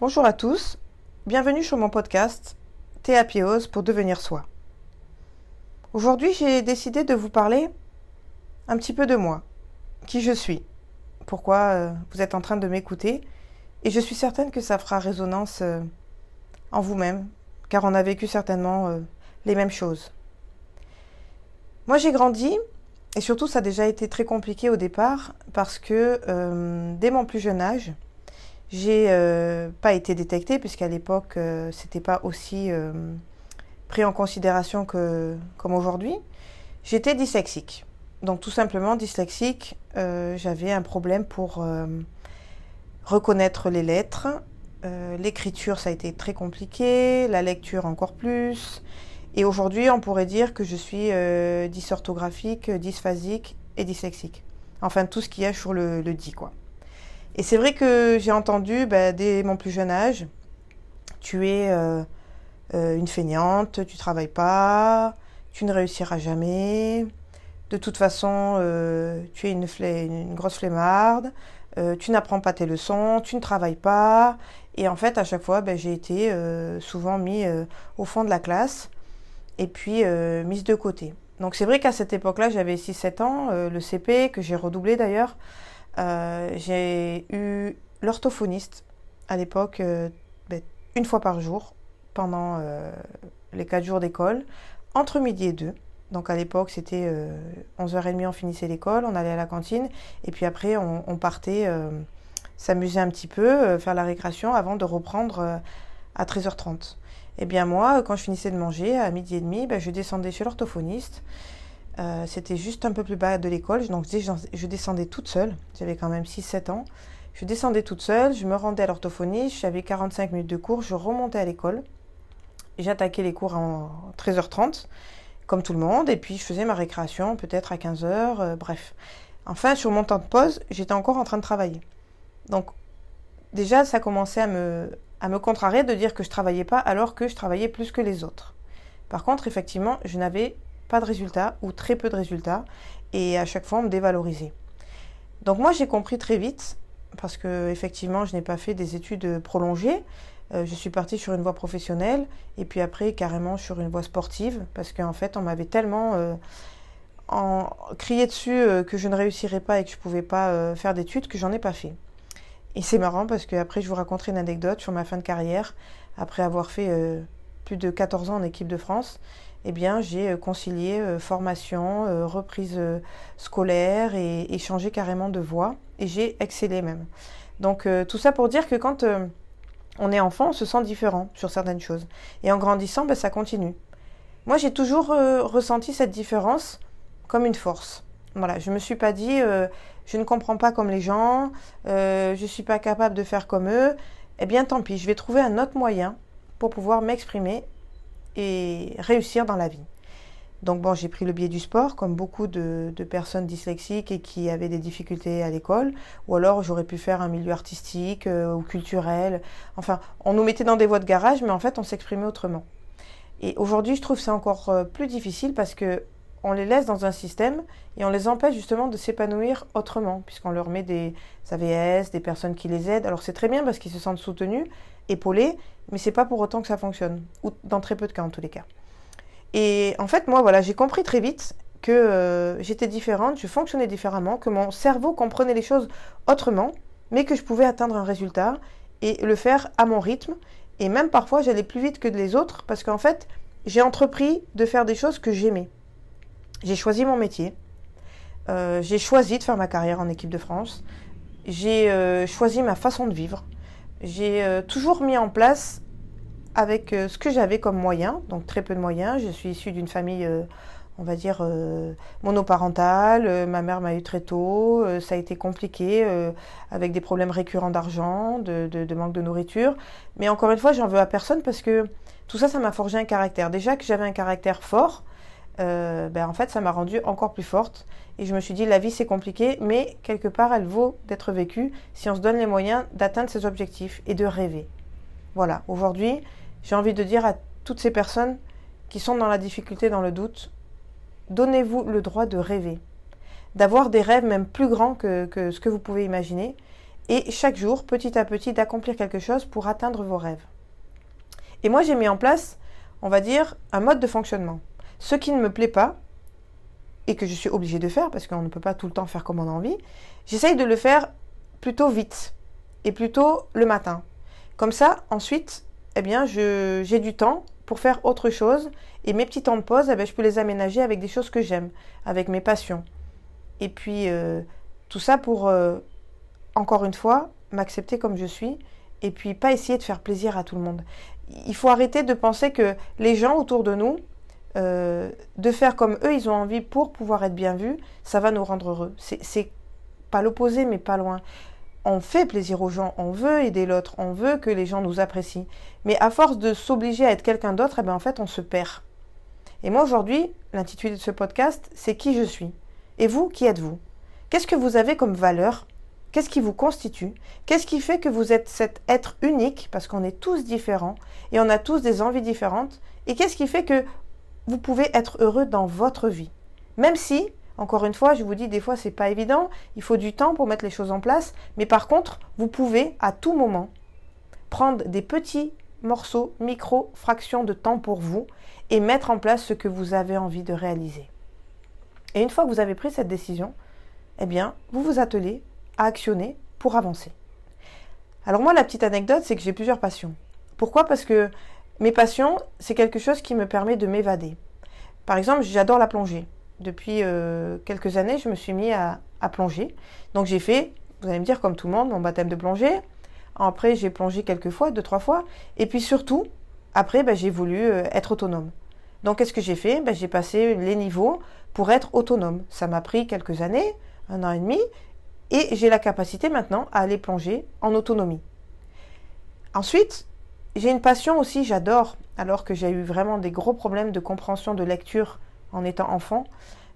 Bonjour à tous, bienvenue sur mon podcast Théapiose pour devenir soi. Aujourd'hui, j'ai décidé de vous parler un petit peu de moi, qui je suis, pourquoi euh, vous êtes en train de m'écouter, et je suis certaine que ça fera résonance euh, en vous-même, car on a vécu certainement euh, les mêmes choses. Moi, j'ai grandi, et surtout, ça a déjà été très compliqué au départ, parce que dès mon plus jeune âge, j'ai euh, pas été détectée puisqu'à l'époque euh, c'était pas aussi euh, pris en considération que comme aujourd'hui. J'étais dyslexique. Donc tout simplement dyslexique, j'avais un problème pour reconnaître les lettres. L'écriture ça a été très compliqué, la lecture encore plus. Et aujourd'hui on pourrait dire que je suis dysorthographique, dysphasique et dyslexique. Enfin tout ce qu'il y a sur le, le dit quoi. Et c'est vrai que j'ai entendu bah, dès mon plus jeune âge, tu es euh, euh, une feignante, tu travailles pas, tu ne réussiras jamais. De toute façon, euh, tu es une, grosse flemmarde, tu n'apprends pas tes leçons, tu ne travailles pas. Et en fait, à chaque fois, bah, j'ai été souvent mis au fond de la classe et puis mise de côté. Donc c'est vrai qu'à cette époque-là, j'avais 6-7 ans, le CP, que j'ai redoublé d'ailleurs. Euh, j'ai eu l'orthophoniste à l'époque euh, ben, une fois par jour pendant euh, les quatre jours d'école, entre midi et deux. Donc à l'époque, c'était 11h30, on finissait l'école, on allait à la cantine, et puis après, on, partait s'amuser un petit peu, faire la récréation avant de reprendre à 13h30. Et eh bien moi, quand je finissais de manger à midi et demi, ben, je descendais chez l'orthophoniste. Euh, c'était juste un peu plus bas de l'école, donc je descendais toute seule, j'avais quand même 6-7 ans. Je descendais toute seule, je me rendais à l'orthophonie, j'avais 45 minutes de cours, je remontais à l'école. J'attaquais les cours en 13h30, comme tout le monde, et puis je faisais ma récréation peut-être à 15h, euh, bref. Enfin, sur mon temps de pause, j'étais encore en train de travailler. Donc, déjà, ça commençait à me, à me contrarier de dire que je travaillais pas alors que je travaillais plus que les autres. Par contre, effectivement, je n'avais pas de résultats ou très peu de résultats et à chaque fois on me dévalorisait. Donc moi j'ai compris très vite parce que effectivement je n'ai pas fait des études prolongées. Euh, je suis partie sur une voie professionnelle et puis après carrément sur une voie sportive parce qu'en fait on m'avait tellement euh, crié dessus euh, que je ne réussirais pas et que je ne pouvais pas faire d'études que j'en ai pas fait. Et c'est marrant parce que après je vous raconterai une anecdote sur ma fin de carrière après avoir fait plus de 14 ans en équipe de France eh bien, j'ai euh, concilié euh, formation, euh, reprise scolaire et, changé carrément de voie. Et j'ai excellé même. Donc, tout ça pour dire que quand on est enfant, on se sent différent sur certaines choses. Et en grandissant, ben, ça continue. Moi, j'ai toujours ressenti cette différence comme une force. Voilà, je ne me suis pas dit, je ne comprends pas comme les gens, je ne suis pas capable de faire comme eux. Eh bien, tant pis, je vais trouver un autre moyen pour pouvoir m'exprimer et réussir dans la vie. Donc bon, j'ai pris le biais du sport, comme beaucoup de, personnes dyslexiques et qui avaient des difficultés à l'école, ou alors j'aurais pu faire un milieu artistique euh, ou culturel. Enfin, on nous mettait dans des voies de garage, mais en fait, on s'exprimait autrement. Et aujourd'hui, je trouve c'est encore euh, plus difficile parce que on les laisse dans un système et on les empêche justement de s'épanouir autrement, puisqu'on leur met des AVS, des personnes qui les aident. Alors c'est très bien parce qu'ils se sentent soutenus, épaulés, mais c'est pas pour autant que ça fonctionne, ou dans très peu de cas en tous les cas. Et en fait, moi, voilà, j'ai compris très vite que euh, j'étais différente, je fonctionnais différemment, que mon cerveau comprenait les choses autrement, mais que je pouvais atteindre un résultat et le faire à mon rythme. Et même parfois, j'allais plus vite que les autres parce qu'en fait, j'ai entrepris de faire des choses que j'aimais. J'ai choisi mon métier. Euh, j'ai choisi de faire ma carrière en équipe de France. J'ai euh, choisi ma façon de vivre. J'ai euh, toujours mis en place avec ce que j'avais comme moyens, donc très peu de moyens. Je suis issue d'une famille, on va dire, monoparentale. ma mère m'a eu très tôt. ça a été compliqué avec des problèmes récurrents d'argent, de, de, manque de nourriture. Mais encore une fois, j'en veux à personne parce que tout ça, ça m'a forgé un caractère. Déjà que j'avais un caractère fort, euh, ben en fait, ça m'a rendue encore plus forte. Et je me suis dit, la vie, c'est compliqué, mais quelque part, elle vaut d'être vécue si on se donne les moyens d'atteindre ses objectifs et de rêver. Voilà, aujourd'hui, j'ai envie de dire à toutes ces personnes qui sont dans la difficulté, dans le doute, donnez-vous le droit de rêver, d'avoir des rêves même plus grands que, que ce que vous pouvez imaginer, et chaque jour, petit à petit, d'accomplir quelque chose pour atteindre vos rêves. Et moi, j'ai mis en place, on va dire, un mode de fonctionnement. Ce qui ne me plaît pas, et que je suis obligée de faire, parce qu'on ne peut pas tout le temps faire comme on a envie, j'essaye de le faire plutôt vite, et plutôt le matin. Comme ça, ensuite, eh bien, j'ai du temps pour faire autre chose, et mes petits temps de pause, eh bien, je peux les aménager avec des choses que j'aime, avec mes passions. Et puis, euh, tout ça pour, euh, encore une fois, m'accepter comme je suis, et puis pas essayer de faire plaisir à tout le monde. Il faut arrêter de penser que les gens autour de nous, euh, de faire comme eux, ils ont envie pour pouvoir être bien vus, ça va nous rendre heureux. C'est pas l'opposé, mais pas loin. On fait plaisir aux gens, on veut aider l'autre, on veut que les gens nous apprécient. Mais à force de s'obliger à être quelqu'un d'autre, eh ben en fait, on se perd. Et moi, aujourd'hui, l'intitulé de ce podcast, c'est Qui je suis Et vous, qui êtes-vous? Qu'est-ce que vous avez comme valeur? Qu'est-ce qui vous constitue? Qu'est-ce qui fait que vous êtes cet être unique? Parce qu'on est tous différents et on a tous des envies différentes. Et qu'est-ce qui fait que vous pouvez être heureux dans votre vie. Même si, encore une fois, je vous dis, des fois, c'est pas évident, il faut du temps pour mettre les choses en place, mais par contre, vous pouvez à tout moment prendre des petits morceaux, micro fractions de temps pour vous et mettre en place ce que vous avez envie de réaliser. Et une fois que vous avez pris cette décision, eh bien, vous vous attelez à actionner pour avancer. Alors moi, la petite anecdote, c'est que j'ai plusieurs passions. Pourquoi? Parce que mes passions, c'est quelque chose qui me permet de m'évader. Par exemple, j'adore la plongée. Depuis euh, quelques années, je me suis mis à, plonger. Donc j'ai fait, vous allez me dire comme tout le monde, mon baptême de plongée. Après, j'ai plongé quelques fois, deux, trois fois. Et puis surtout, après, ben, j'ai voulu euh, être autonome. Donc qu'est-ce que j'ai fait? Ben, J'ai passé les niveaux pour être autonome. Ça m'a pris quelques années, un an et demi, et j'ai la capacité maintenant à aller plonger en autonomie. Ensuite, j'ai une passion aussi, j'adore, alors que j'ai eu vraiment des gros problèmes de compréhension de lecture en étant enfant,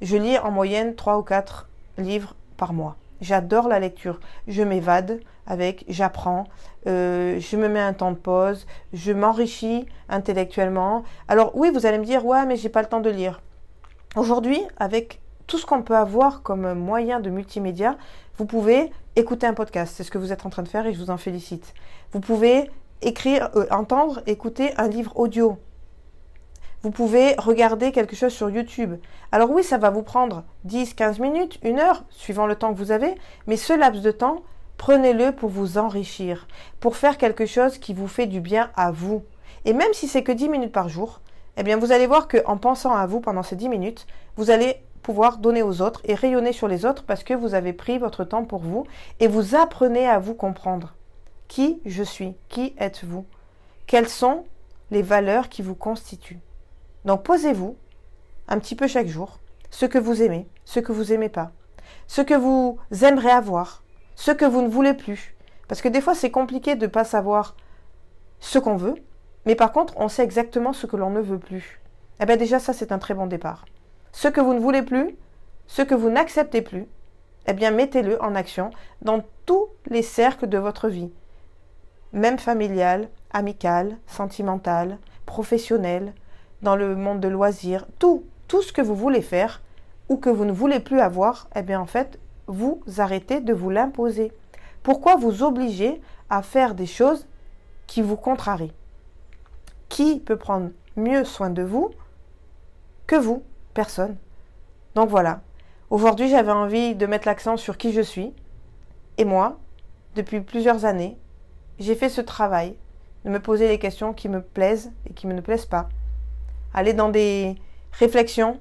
je lis en moyenne 3 ou 4 livres par mois. J'adore la lecture. Je m'évade avec, j'apprends, euh, je me mets un temps de pause, je m'enrichis intellectuellement. Alors oui, vous allez me dire, ouais, mais j'ai pas le temps de lire. Aujourd'hui, avec tout ce qu'on peut avoir comme moyen de multimédia, vous pouvez écouter un podcast. C'est ce que vous êtes en train de faire et je vous en félicite. Vous pouvez écrire, euh, entendre, écouter un livre audio. Vous pouvez regarder quelque chose sur YouTube. Alors oui, ça va vous prendre 10, 15 minutes, une heure, suivant le temps que vous avez, mais ce laps de temps, prenez-le pour vous enrichir, pour faire quelque chose qui vous fait du bien à vous. Et même si c'est que 10 minutes par jour, eh bien vous allez voir qu'en pensant à vous pendant ces 10 minutes, vous allez pouvoir donner aux autres et rayonner sur les autres parce que vous avez pris votre temps pour vous et vous apprenez à vous comprendre. Qui je suis? Qui êtes-vous? Quelles sont les valeurs qui vous constituent? Donc posez-vous un petit peu chaque jour ce que vous aimez, ce que vous aimez pas, ce que vous aimeriez avoir, ce que vous ne voulez plus. Parce que des fois c'est compliqué de ne pas savoir ce qu'on veut, mais par contre on sait exactement ce que l'on ne veut plus. Eh bien déjà ça c'est un très bon départ. Ce que vous ne voulez plus, ce que vous n'acceptez plus, eh bien mettez-le en action dans tous les cercles de votre vie même familial, amical, sentimental, professionnel, dans le monde de loisirs, tout, tout ce que vous voulez faire ou que vous ne voulez plus avoir, eh bien en fait, vous arrêtez de vous l'imposer. Pourquoi vous obliger à faire des choses qui vous contrarient? Qui peut prendre mieux soin de vous que vous? Personne. Donc voilà. Aujourd'hui, j'avais envie de mettre l'accent sur qui je suis. Et moi, depuis plusieurs années, j'ai fait ce travail de me poser les questions qui me plaisent et qui me ne plaisent pas. Aller dans des réflexions,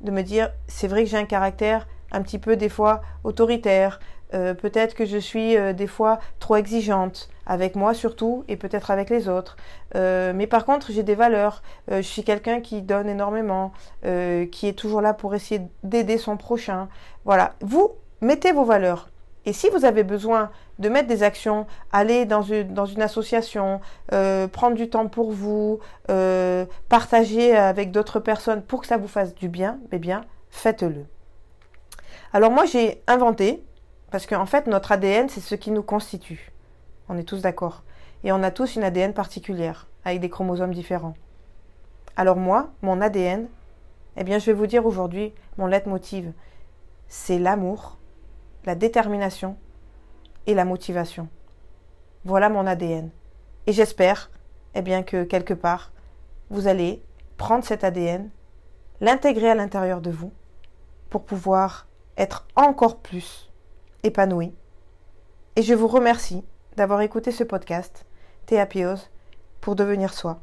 de me dire c'est vrai que j'ai un caractère un petit peu des fois autoritaire, euh, peut-être que je suis euh, des fois trop exigeante avec moi surtout et peut-être avec les autres. Euh, mais par contre j'ai des valeurs. je suis quelqu'un qui donne énormément, qui est toujours là pour essayer d'aider son prochain. Voilà, vous mettez vos valeurs. Et si vous avez besoin de mettre des actions, aller dans une, association, euh, prendre du temps pour vous, euh, partager avec d'autres personnes pour que ça vous fasse du bien, eh bien, faites-le. Alors moi, j'ai inventé, parce qu'en fait, notre ADN, c'est ce qui nous constitue. On est tous d'accord. Et on a tous une ADN particulière, avec des chromosomes différents. Alors moi, mon ADN, eh bien, je vais vous dire aujourd'hui mon leitmotiv. C'est l'amour, la détermination et la motivation. Voilà mon ADN. Et j'espère, eh bien, que quelque part, vous allez prendre cet ADN, l'intégrer à l'intérieur de vous, pour pouvoir être encore plus épanoui. Et je vous remercie d'avoir écouté ce podcast, Théapios, pour devenir soi.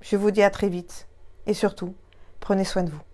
Je vous dis à très vite et surtout, prenez soin de vous.